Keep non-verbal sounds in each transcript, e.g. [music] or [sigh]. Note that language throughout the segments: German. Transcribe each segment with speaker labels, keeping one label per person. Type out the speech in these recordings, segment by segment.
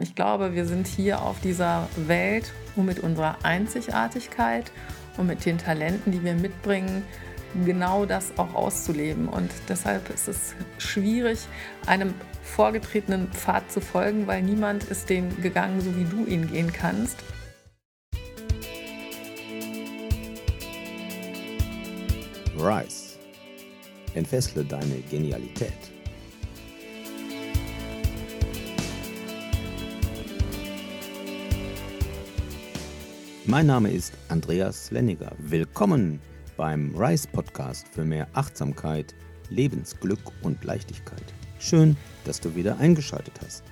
Speaker 1: Ich glaube, wir sind hier auf dieser Welt, um mit unserer Einzigartigkeit und mit den Talenten, die wir mitbringen, genau das auch auszuleben. Und deshalb ist es schwierig, einem vorgetretenen Pfad zu folgen, weil niemand ist den gegangen, so wie du ihn gehen kannst.
Speaker 2: Rise. Entfessle deine Genialität. Mein Name ist Andreas Lenniger. Willkommen beim Rise Podcast für mehr Achtsamkeit, Lebensglück und Leichtigkeit. Schön, dass du wieder eingeschaltet hast.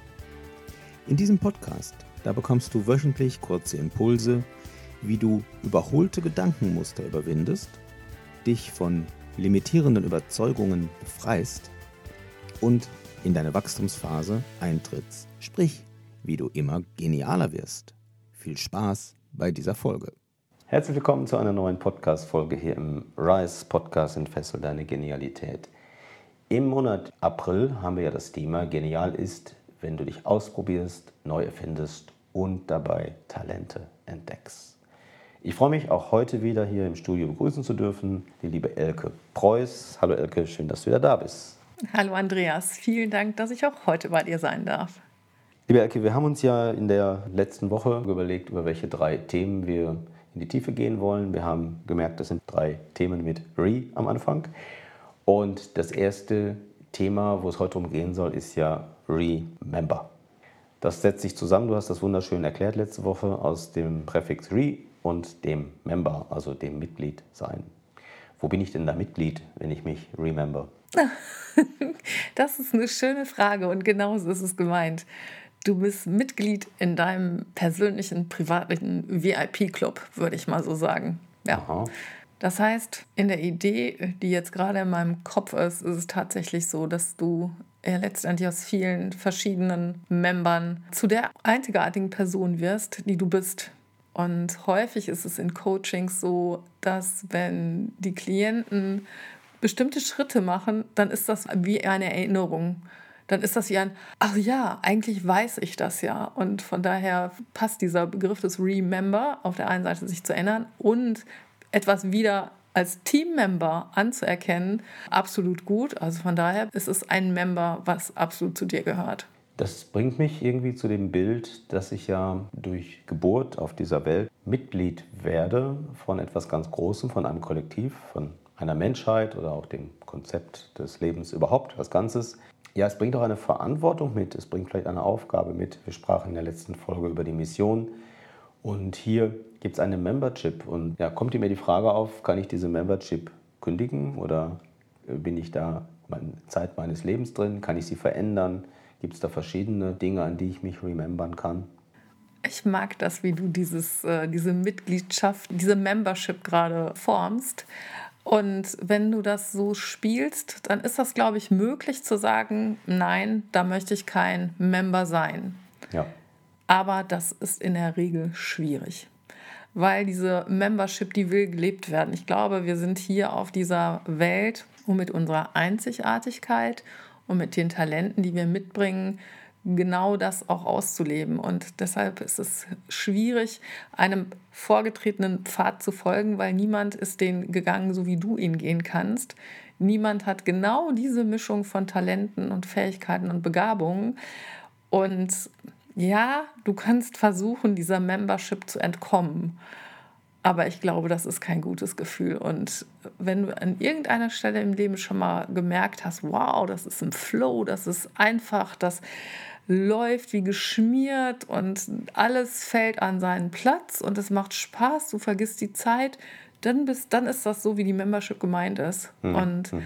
Speaker 2: In diesem Podcast, da bekommst du wöchentlich kurze Impulse, wie du überholte Gedankenmuster überwindest, dich von limitierenden Überzeugungen befreist und in deine Wachstumsphase eintrittst, sprich, wie du immer genialer wirst. Viel Spaß bei dieser Folge.
Speaker 3: Herzlich willkommen zu einer neuen Podcast-Folge hier im Rise Podcast Entfessel deine Genialität. Im Monat April haben wir ja das Thema Genial ist, wenn du dich ausprobierst, neu erfindest und dabei Talente entdeckst. Ich freue mich auch heute wieder hier im Studio begrüßen zu dürfen, die liebe Elke Preuß. Hallo Elke, schön, dass du wieder da bist.
Speaker 1: Hallo Andreas, vielen Dank, dass ich auch heute bei dir sein darf.
Speaker 3: Liebe Elke, wir haben uns ja in der letzten Woche überlegt, über welche drei Themen wir in die Tiefe gehen wollen. Wir haben gemerkt, das sind drei Themen mit Re am Anfang. Und das erste Thema, wo es heute umgehen soll, ist ja Remember. Das setzt sich zusammen, du hast das wunderschön erklärt letzte Woche, aus dem Präfix Re und dem Member, also dem Mitglied sein. Wo bin ich denn da Mitglied, wenn ich mich remember? [laughs]
Speaker 1: Das ist eine schöne Frage und genauso ist es gemeint. Du bist Mitglied in deinem persönlichen, privaten VIP-Club, würde ich mal so sagen. Ja. Aha. Das heißt, in der Idee, die jetzt gerade in meinem Kopf ist, ist es tatsächlich so, dass du ja letztendlich aus vielen verschiedenen Membern zu der einzigartigen Person wirst, die du bist. Und häufig ist es in Coachings so, dass wenn die Klienten bestimmte Schritte machen, dann ist das wie eine Erinnerung dann ist das ja ein, ach ja, eigentlich weiß ich das ja. Und von daher passt dieser Begriff des Remember auf der einen Seite sich zu erinnern und etwas wieder als Teammember anzuerkennen, absolut gut. Also von daher ist es ein Member, was absolut zu dir gehört.
Speaker 3: Das bringt mich irgendwie zu dem Bild, dass ich ja durch Geburt auf dieser Welt Mitglied werde von etwas ganz Großem, von einem Kollektiv, von einer Menschheit oder auch dem Konzept des Lebens überhaupt, was Ganzes. Ja, es bringt auch eine Verantwortung mit, es bringt vielleicht eine Aufgabe mit. Wir sprachen in der letzten Folge über die Mission und hier gibt es eine Membership und ja, kommt mir die Frage auf, kann ich diese Membership kündigen oder bin ich da Zeit meines Lebens drin? Kann ich sie verändern? Gibt es da verschiedene Dinge, an die ich mich remembern kann?
Speaker 1: Ich mag das, wie du dieses, äh, diese Mitgliedschaft, diese Membership gerade formst. Und wenn du das so spielst, dann ist das, glaube ich, möglich zu sagen, nein, da möchte ich kein Member sein. Ja. Aber das ist in der Regel schwierig, weil diese Membership, die will gelebt werden. Ich glaube, wir sind hier auf dieser Welt, um mit unserer Einzigartigkeit und mit den Talenten, die wir mitbringen, genau das auch auszuleben. Und deshalb ist es schwierig, einem vorgetretenen Pfad zu folgen, weil niemand ist den gegangen, so wie du ihn gehen kannst. Niemand hat genau diese Mischung von Talenten und Fähigkeiten und Begabungen. Und ja, du kannst versuchen, dieser Membership zu entkommen. Aber ich glaube, das ist kein gutes Gefühl. Und wenn du an irgendeiner Stelle im Leben schon mal gemerkt hast, wow, das ist im Flow, das ist einfach, das läuft wie geschmiert und alles fällt an seinen Platz und es macht Spaß, du vergisst die Zeit, dann, bist, dann ist das so, wie die Membership gemeint ist. Mhm. Und mhm.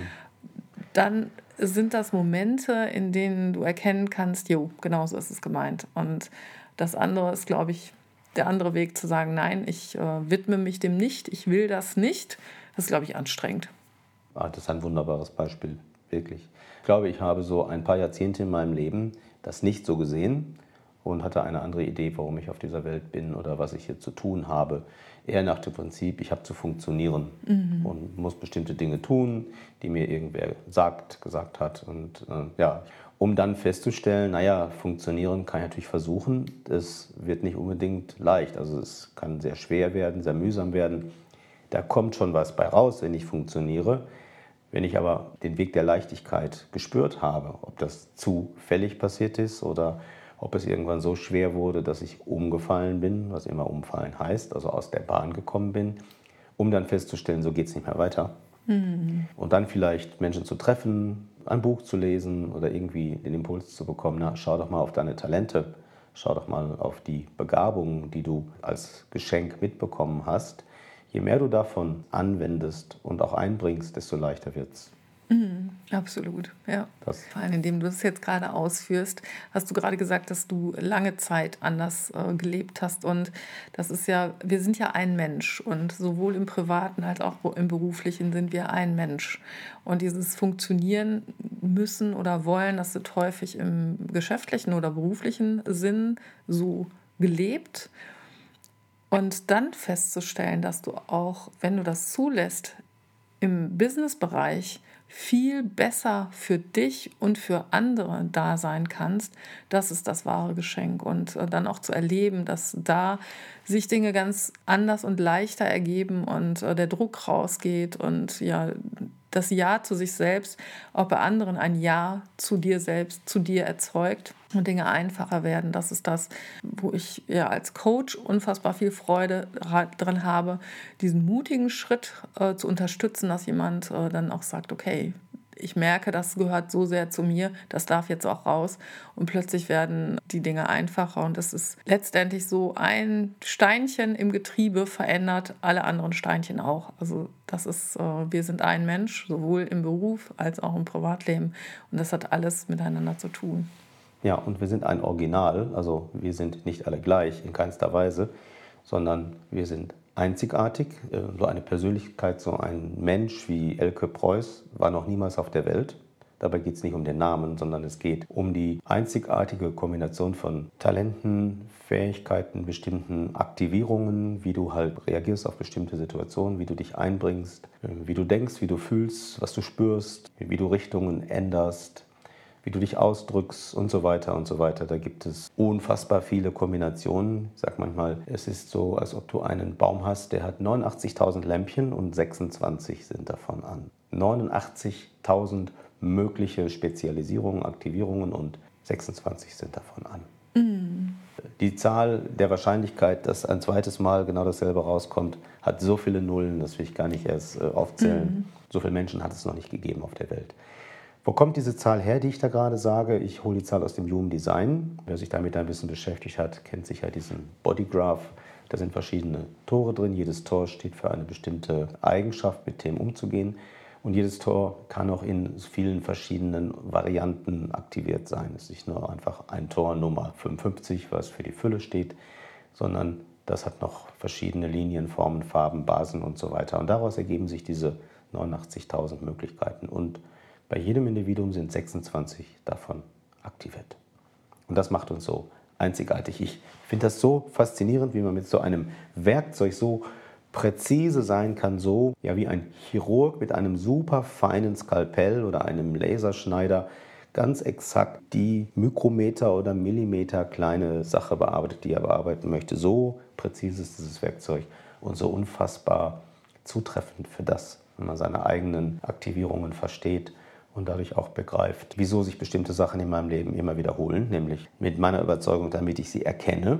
Speaker 1: dann sind das Momente, in denen du erkennen kannst, jo, genau so ist es gemeint. Und das andere ist, glaube ich, der andere Weg zu sagen, nein, ich äh, widme mich dem nicht, ich will das nicht. Das ist, glaube ich, anstrengend.
Speaker 3: Ah, das ist ein wunderbares Beispiel, wirklich. Ich glaube, ich habe so ein paar Jahrzehnte in meinem Leben das nicht so gesehen und hatte eine andere Idee, warum ich auf dieser Welt bin oder was ich hier zu tun habe. Eher nach dem Prinzip, ich habe zu funktionieren mhm. und muss bestimmte Dinge tun, die mir irgendwer sagt, gesagt hat. Und äh, ja, um dann festzustellen, naja, funktionieren kann ich natürlich versuchen, das wird nicht unbedingt leicht. Also es kann sehr schwer werden, sehr mühsam werden. Da kommt schon was bei raus, wenn ich funktioniere. Wenn ich aber den Weg der Leichtigkeit gespürt habe, ob das zufällig passiert ist oder ob es irgendwann so schwer wurde, dass ich umgefallen bin, was immer umfallen heißt, also aus der Bahn gekommen bin, um dann festzustellen, so geht es nicht mehr weiter. Mhm. Und dann vielleicht Menschen zu treffen, ein Buch zu lesen oder irgendwie den Impuls zu bekommen, na, schau doch mal auf deine Talente, schau doch mal auf die Begabungen, die du als Geschenk mitbekommen hast. Je mehr du davon anwendest und auch einbringst, desto leichter wird es.
Speaker 1: Mhm, absolut, ja. Das. Vor allem, indem du das jetzt gerade ausführst, hast du gerade gesagt, dass du lange Zeit anders äh, gelebt hast. Und das ist ja, wir sind ja ein Mensch und sowohl im Privaten als auch im Beruflichen sind wir ein Mensch. Und dieses Funktionieren müssen oder wollen, das wird häufig im geschäftlichen oder beruflichen Sinn so gelebt. Und dann festzustellen, dass du auch, wenn du das zulässt, im Businessbereich viel besser für dich und für andere da sein kannst, das ist das wahre Geschenk. Und äh, dann auch zu erleben, dass da sich Dinge ganz anders und leichter ergeben und äh, der Druck rausgeht und ja, das Ja zu sich selbst auch bei anderen ein Ja zu dir selbst, zu dir erzeugt und Dinge einfacher werden. Das ist das, wo ich ja als Coach unfassbar viel Freude dran habe, diesen mutigen Schritt äh, zu unterstützen, dass jemand äh, dann auch sagt, okay, ich merke, das gehört so sehr zu mir, das darf jetzt auch raus. Und plötzlich werden die Dinge einfacher. Und es ist letztendlich so, ein Steinchen im Getriebe verändert alle anderen Steinchen auch. Also das ist, äh, wir sind ein Mensch, sowohl im Beruf als auch im Privatleben. Und das hat alles miteinander zu tun.
Speaker 3: Ja, und wir sind ein Original, also wir sind nicht alle gleich in keinster Weise, sondern wir sind einzigartig. Äh, so eine Persönlichkeit, so ein Mensch wie Elke Preuß war noch niemals auf der Welt. Dabei geht es nicht um den Namen, sondern es geht um die einzigartige Kombination von Talenten, Fähigkeiten, bestimmten Aktivierungen, wie du halt reagierst auf bestimmte Situationen, wie du dich einbringst, äh, wie du denkst, wie du fühlst, was du spürst, wie du Richtungen änderst, wie du dich ausdrückst und so weiter und so weiter. Da gibt es unfassbar viele Kombinationen. Ich sage manchmal, es ist so, als ob du einen Baum hast, der hat 89.000 Lämpchen und 26 sind davon an. 89.000 mögliche Spezialisierungen, Aktivierungen und 26 sind davon an. Mhm. Die Zahl der Wahrscheinlichkeit, dass ein zweites Mal genau dasselbe rauskommt, hat so viele Nullen, das will ich gar nicht erst äh, aufzählen. Mhm. So viele Menschen hat es noch nicht gegeben auf der Welt. Wo kommt diese Zahl her, die ich da gerade sage? Ich hole die Zahl aus dem Human Design. Wer sich damit ein bisschen beschäftigt hat, kennt sicher diesen Bodygraph. Da sind verschiedene Tore drin. Jedes Tor steht für eine bestimmte Eigenschaft, mit Themen umzugehen. Und jedes Tor kann auch in vielen verschiedenen Varianten aktiviert sein. Es ist nicht nur einfach ein Tor Nummer 55, was für die Fülle steht, sondern das hat noch verschiedene Linien, Formen, Farben, Basen und so weiter. Und daraus ergeben sich diese 89.000 Möglichkeiten. Und bei jedem Individuum sind 26 davon aktiviert. Und das macht uns so einzigartig. Ich finde das so faszinierend, wie man mit so einem Werkzeug so präzise sein kann, so ja wie ein Chirurg mit einem super feinen Skalpell oder einem Laserschneider ganz exakt die Mikrometer oder Millimeter kleine Sache bearbeitet, die er bearbeiten möchte. So präzise ist dieses Werkzeug und so unfassbar zutreffend für das, wenn man seine eigenen Aktivierungen versteht und dadurch auch begreift, wieso sich bestimmte Sachen in meinem Leben immer wiederholen, nämlich mit meiner Überzeugung, damit ich sie erkenne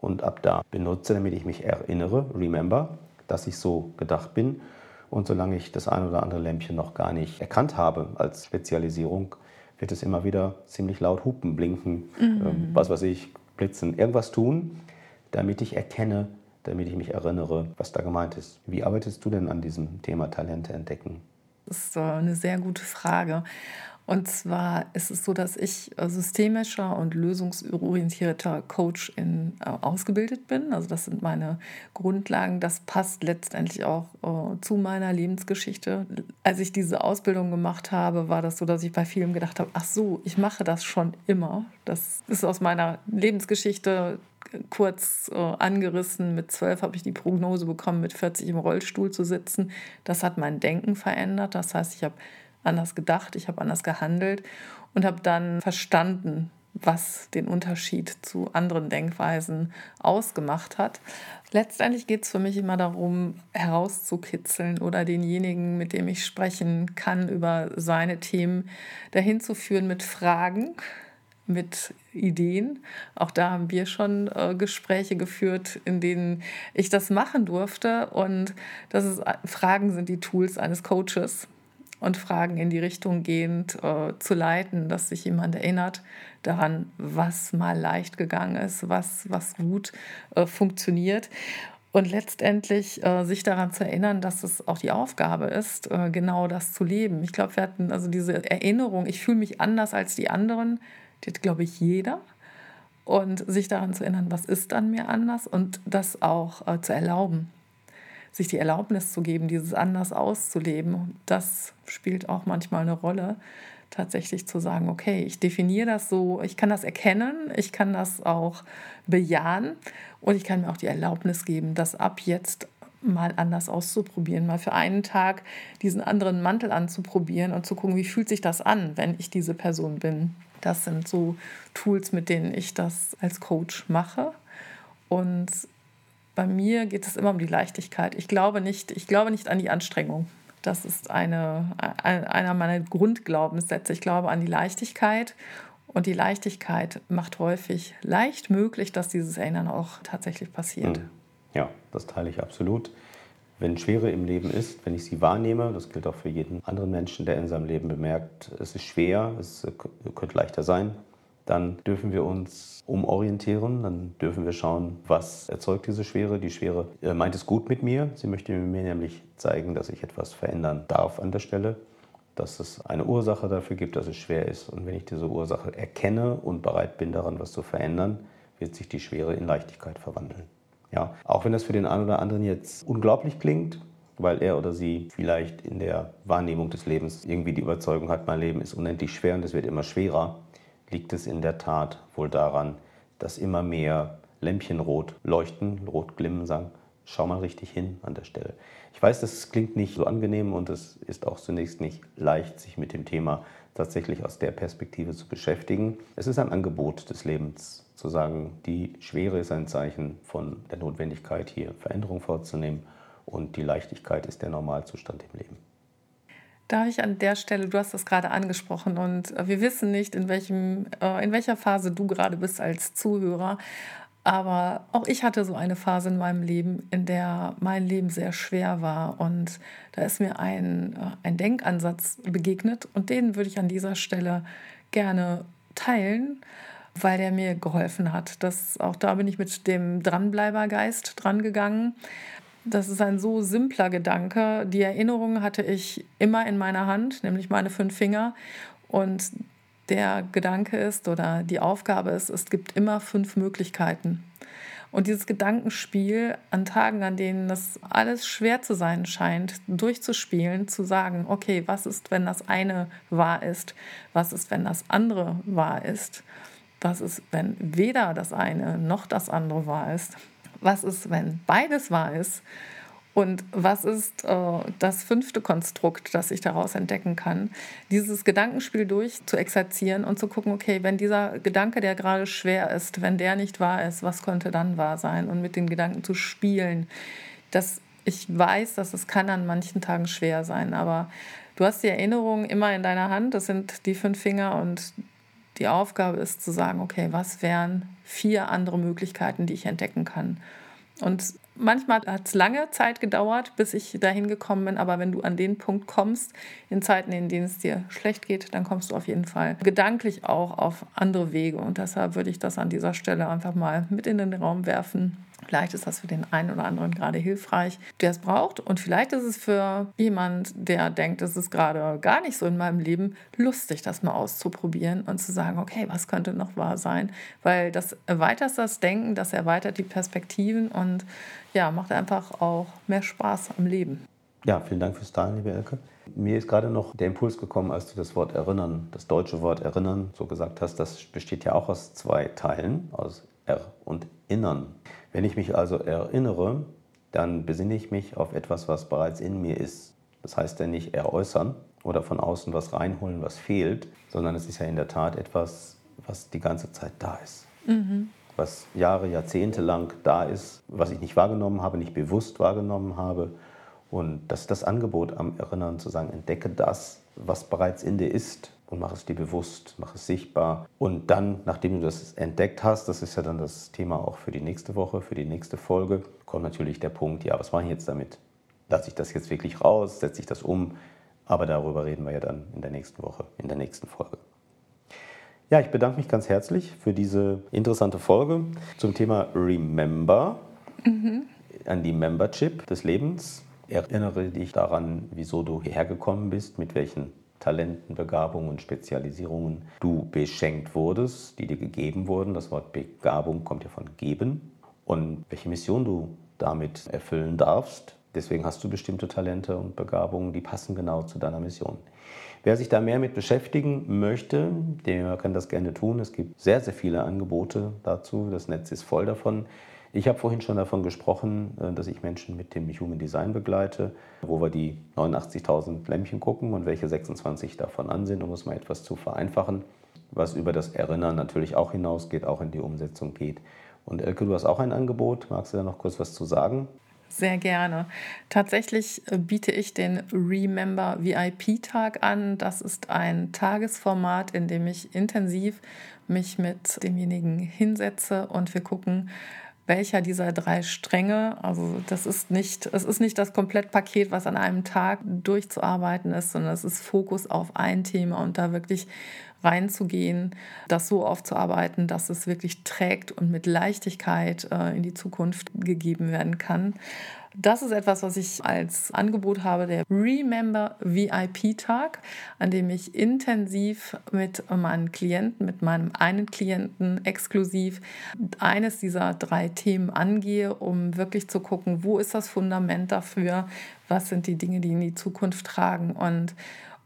Speaker 3: und ab da benutze, damit ich mich erinnere, remember, dass ich so gedacht bin. Und solange ich das ein oder andere Lämpchen noch gar nicht erkannt habe als Spezialisierung, wird es immer wieder ziemlich laut hupen, blinken, mhm. ähm, was weiß ich, blitzen, irgendwas tun, damit ich erkenne, damit ich mich erinnere, was da gemeint ist. Wie arbeitest du denn an diesem Thema Talente entdecken?
Speaker 1: Ist eine sehr gute Frage. Und zwar ist es so, dass ich äh, systemischer und lösungsorientierter Coach in, äh, ausgebildet bin. Also das sind meine Grundlagen. Das passt letztendlich auch äh, zu meiner Lebensgeschichte. Als ich diese Ausbildung gemacht habe, war das so, dass ich bei vielen gedacht habe, ach so, ich mache das schon immer. Das ist aus meiner Lebensgeschichte kurz äh, angerissen. Mit zwölf habe ich die Prognose bekommen, mit 40 im Rollstuhl zu sitzen. Das hat mein Denken verändert. Das heißt, ich habe anders gedacht, ich habe anders gehandelt und habe dann verstanden, was den Unterschied zu anderen Denkweisen ausgemacht hat. Letztendlich geht es für mich immer darum, herauszukitzeln oder denjenigen, mit dem ich sprechen kann, über seine Themen dahin zu führen mit Fragen, mit Ideen. Auch da haben wir schon äh, Gespräche geführt, in denen ich das machen durfte. Und das ist, Fragen sind die Tools eines Coaches und Fragen in die Richtung gehend äh, zu leiten, dass sich jemand erinnert daran, was mal leicht gegangen ist, was, was gut äh, funktioniert. Und letztendlich äh, sich daran zu erinnern, dass es auch die Aufgabe ist, äh, genau das zu leben. Ich glaube, wir hatten also diese Erinnerung, ich fühle mich anders als die anderen, die hat, glaube ich, jeder. Und sich daran zu erinnern, was ist an mir anders und das auch äh, zu erlauben sich die Erlaubnis zu geben, dieses anders auszuleben, das spielt auch manchmal eine Rolle. Tatsächlich zu sagen, okay, ich definiere das so, ich kann das erkennen, ich kann das auch bejahen und ich kann mir auch die Erlaubnis geben, das ab jetzt mal anders auszuprobieren, mal für einen Tag diesen anderen Mantel anzuprobieren und zu gucken, wie fühlt sich das an, wenn ich diese Person bin. Das sind so Tools, mit denen ich das als Coach mache. Und bei mir geht es immer um die Leichtigkeit. Ich glaube nicht, ich glaube nicht an die Anstrengung. Das ist eine, einer meiner Grundglaubenssätze. Ich glaube an die Leichtigkeit. Und die Leichtigkeit macht häufig leicht möglich, dass dieses Erinnern auch tatsächlich passiert. Hm.
Speaker 3: Ja, das teile ich absolut. Wenn Schwere im Leben ist, wenn ich sie wahrnehme, das gilt auch für jeden anderen Menschen, der in seinem Leben bemerkt, es ist schwer, es könnte leichter sein, dann dürfen wir uns umorientieren, dann dürfen wir schauen, was erzeugt diese Schwere. Die Schwere äh, meint es gut mit mir. Sie möchte mir nämlich zeigen, dass ich etwas verändern darf an der Stelle, dass es eine Ursache dafür gibt, dass es schwer ist. Und wenn ich diese Ursache erkenne und bereit bin, daran was zu verändern, wird sich die Schwere in Leichtigkeit verwandeln. Ja, auch wenn das für den einen oder anderen jetzt unglaublich klingt, weil er oder sie vielleicht in der Wahrnehmung des Lebens irgendwie die Überzeugung hat, mein Leben ist unendlich schwer und es wird immer schwerer liegt es in der Tat wohl daran, dass immer mehr Lämpchen rot leuchten, rot glimmen, sagen, schau mal richtig hin an der Stelle. Ich weiß, das klingt nicht so angenehm und es ist auch zunächst nicht leicht, sich mit dem Thema tatsächlich aus der Perspektive zu beschäftigen. Es ist ein Angebot des Lebens, zu sagen, die Schwere ist ein Zeichen von der Notwendigkeit, hier Veränderung vorzunehmen und die Leichtigkeit ist der Normalzustand im Leben.
Speaker 1: Darf ich an der Stelle, du hast das gerade angesprochen und äh, wir wissen nicht, in, welchem, äh, in welcher Phase du gerade bist als Zuhörer, aber auch ich hatte so eine Phase in meinem Leben, in der mein Leben sehr schwer war und da ist mir ein, äh, ein Denkansatz begegnet und den würde ich an dieser Stelle gerne teilen, weil der mir geholfen hat. Das, auch da bin ich mit dem Dranbleibergeist drangegangen. Das ist ein so simpler Gedanke. Die Erinnerung hatte ich immer in meiner Hand, nämlich meine fünf Finger. Und der Gedanke ist oder die Aufgabe ist, es gibt immer fünf Möglichkeiten. Und dieses Gedankenspiel an Tagen, an denen das alles schwer zu sein scheint, durchzuspielen, zu sagen, okay, was ist, wenn das eine wahr ist? Was ist, wenn das andere wahr ist? Was ist, wenn weder das eine noch das andere wahr ist? was ist, wenn beides wahr ist? Und was ist äh, das fünfte Konstrukt, das ich daraus entdecken kann? Dieses Gedankenspiel durch zu exerzieren und zu gucken, okay, wenn dieser Gedanke, der gerade schwer ist, wenn der nicht wahr ist, was könnte dann wahr sein? Und mit den Gedanken zu spielen. Das, ich weiß, dass es kann an manchen Tagen schwer sein, aber du hast die Erinnerung immer in deiner Hand, das sind die fünf Finger und die Aufgabe ist zu sagen, okay, was wären vier andere Möglichkeiten, die ich entdecken kann. Und manchmal hat es lange Zeit gedauert, bis ich dahin gekommen bin, aber wenn du an den Punkt kommst, in Zeiten, in denen es dir schlecht geht, dann kommst du auf jeden Fall gedanklich auch auf andere Wege. Und deshalb würde ich das an dieser Stelle einfach mal mit in den Raum werfen. Vielleicht ist das für den einen oder anderen gerade hilfreich, der es braucht. Und vielleicht ist es für jemand, der denkt, es ist gerade gar nicht so in meinem Leben, lustig, das mal auszuprobieren und zu sagen, okay, was könnte noch wahr sein? Weil das erweitert das Denken, das erweitert die Perspektiven und ja, macht einfach auch mehr Spaß am Leben.
Speaker 3: Ja, vielen Dank fürs Teilen, liebe Elke. Mir ist gerade noch der Impuls gekommen, als du das Wort erinnern, das deutsche Wort erinnern, so gesagt hast, das besteht ja auch aus zwei Teilen, aus er und innern. Wenn ich mich also erinnere, dann besinne ich mich auf etwas, was bereits in mir ist. Das heißt ja nicht eräußern, oder von außen was reinholen, was fehlt, sondern es ist ja in der Tat etwas, was die ganze Zeit da ist. Mhm. Was Jahre, Jahrzehnte lang da ist, was ich nicht wahrgenommen habe, nicht bewusst wahrgenommen habe. Und das ist das Angebot am Erinnern, zu sagen, entdecke das, was bereits in dir ist und mach es dir bewusst, mach es sichtbar. Und dann, nachdem du das entdeckt hast, das ist ja dann das Thema auch für die nächste Woche, für die nächste Folge, kommt natürlich der Punkt, ja, was mache ich jetzt damit? Lasse ich das jetzt wirklich raus? Setze ich das um? Aber darüber reden wir ja dann in der nächsten Woche, in der nächsten Folge. Ja, ich bedanke mich ganz herzlich für diese interessante Folge zum Thema Remember, mhm. an die Membership des Lebens. Erinnere dich daran, wieso du hierher gekommen bist, mit welchen Talenten, Begabungen und Spezialisierungen du beschenkt wurdest, die dir gegeben wurden. Das Wort Begabung kommt ja von geben. Und welche Mission du damit erfüllen darfst. Deswegen hast du bestimmte Talente und Begabungen, die passen genau zu deiner Mission. Wer sich da mehr mit beschäftigen möchte, der kann das gerne tun. Es gibt sehr, sehr viele Angebote dazu. Das Netz ist voll davon. Ich habe vorhin schon davon gesprochen, äh, dass ich Menschen mit dem Human Design begleite, wo wir die 89.000 Lämpchen gucken und welche 26 davon an sind, um es mal etwas zu vereinfachen, was über das Erinnern natürlich auch hinausgeht, auch in die Umsetzung geht. Und Elke, du hast auch ein Angebot. Magst du da noch kurz was zu sagen?
Speaker 1: Sehr gerne. Tatsächlich äh, biete ich den Remember VIP-Tag an. Das ist ein Tagesformat, in dem ich intensiv mich mit demjenigen hinsetze und wir gucken, welcher dieser drei Stränge, also das ist nicht, es ist nicht das Komplettpaket, was an einem Tag durchzuarbeiten ist, sondern es ist Fokus auf ein Thema und da wirklich reinzugehen, das so aufzuarbeiten, dass es wirklich trägt und mit Leichtigkeit äh, in die Zukunft gegeben werden kann. Das ist etwas, was ich als Angebot habe, der Remember VIP-Tag, an dem ich intensiv mit meinen Klienten, mit meinem einen Klienten exklusiv eines dieser drei Themen angehe, um wirklich zu gucken, wo ist das Fundament dafür, was sind die Dinge, die in die Zukunft tragen und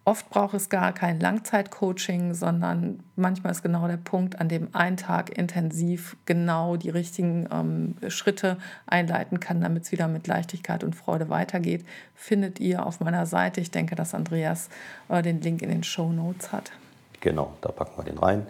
Speaker 1: Oft braucht es gar kein Langzeitcoaching, sondern manchmal ist genau der Punkt, an dem ein Tag intensiv genau die richtigen ähm, Schritte einleiten kann, damit es wieder mit Leichtigkeit und Freude weitergeht, findet ihr auf meiner Seite. Ich denke, dass Andreas äh, den Link in den Show Notes hat.
Speaker 3: Genau, da packen wir den rein.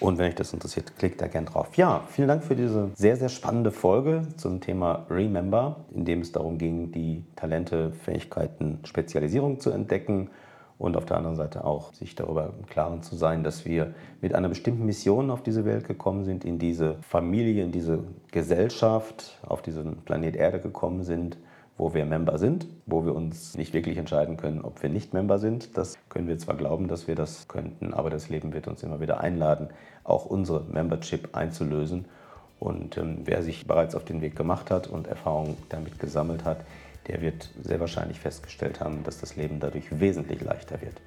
Speaker 3: Und wenn euch das interessiert, klickt da gerne drauf. Ja, vielen Dank für diese sehr, sehr spannende Folge zum Thema Remember, in dem es darum ging, die Talente, Fähigkeiten, Spezialisierung zu entdecken und auf der anderen Seite auch sich darüber im Klaren zu sein, dass wir mit einer bestimmten Mission auf diese Welt gekommen sind, in diese Familie, in diese Gesellschaft, auf diesen Planet Erde gekommen sind, wo wir Member sind, wo wir uns nicht wirklich entscheiden können, ob wir nicht Member sind. Das können wir zwar glauben, dass wir das könnten, aber das Leben wird uns immer wieder einladen, auch unsere Membership einzulösen. Und ähm, wer sich bereits auf den Weg gemacht hat und Erfahrungen damit gesammelt hat, der wird sehr wahrscheinlich festgestellt haben, dass das Leben dadurch wesentlich leichter wird.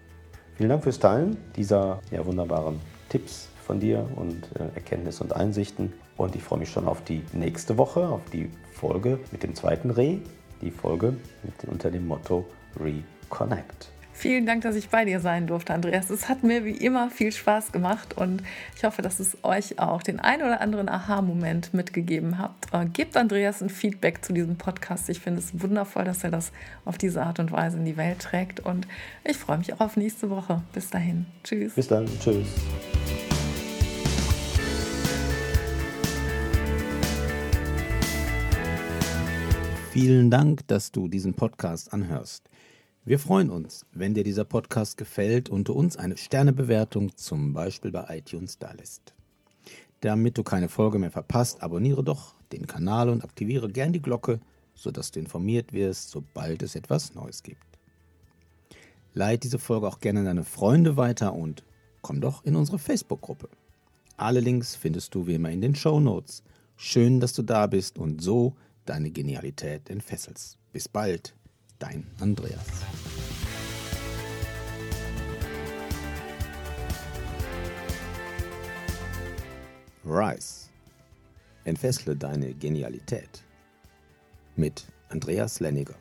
Speaker 3: Vielen Dank fürs Teilen dieser ja, wunderbaren Tipps von dir und äh, Erkenntnisse und Einsichten. Und ich freue mich schon auf die nächste Woche, auf die Folge mit dem zweiten Reh, die Folge mit, unter dem Motto Reconnect.
Speaker 1: Vielen Dank, dass ich bei dir sein durfte, Andreas. Es hat mir wie immer viel Spaß gemacht und ich hoffe, dass es euch auch den ein oder anderen Aha-Moment mitgegeben habt. Äh, gebt Andreas ein Feedback zu diesem Podcast. Ich finde es wundervoll, dass er das auf diese Art und Weise in die Welt trägt und ich freue mich auch auf nächste Woche. Bis dahin. Tschüss.
Speaker 3: Bis dann. Tschüss.
Speaker 2: Vielen Dank, dass du diesen Podcast anhörst. Wir freuen uns, wenn dir dieser Podcast gefällt und du uns eine Sternebewertung zum Beispiel bei iTunes dalässt. Damit du keine Folge mehr verpasst, abonniere doch den Kanal und aktiviere gern die Glocke, sodass du informiert wirst, sobald es etwas Neues gibt. Leite diese Folge auch gerne an deine Freunde weiter und komm doch in unsere Facebook-Gruppe. Alle Links findest du wie immer in den Show Notes. Schön, dass du da bist und so deine Genialität entfesselst. Bis bald dein Andreas. Rise. Entfessle deine Genialität mit Andreas Lenniger.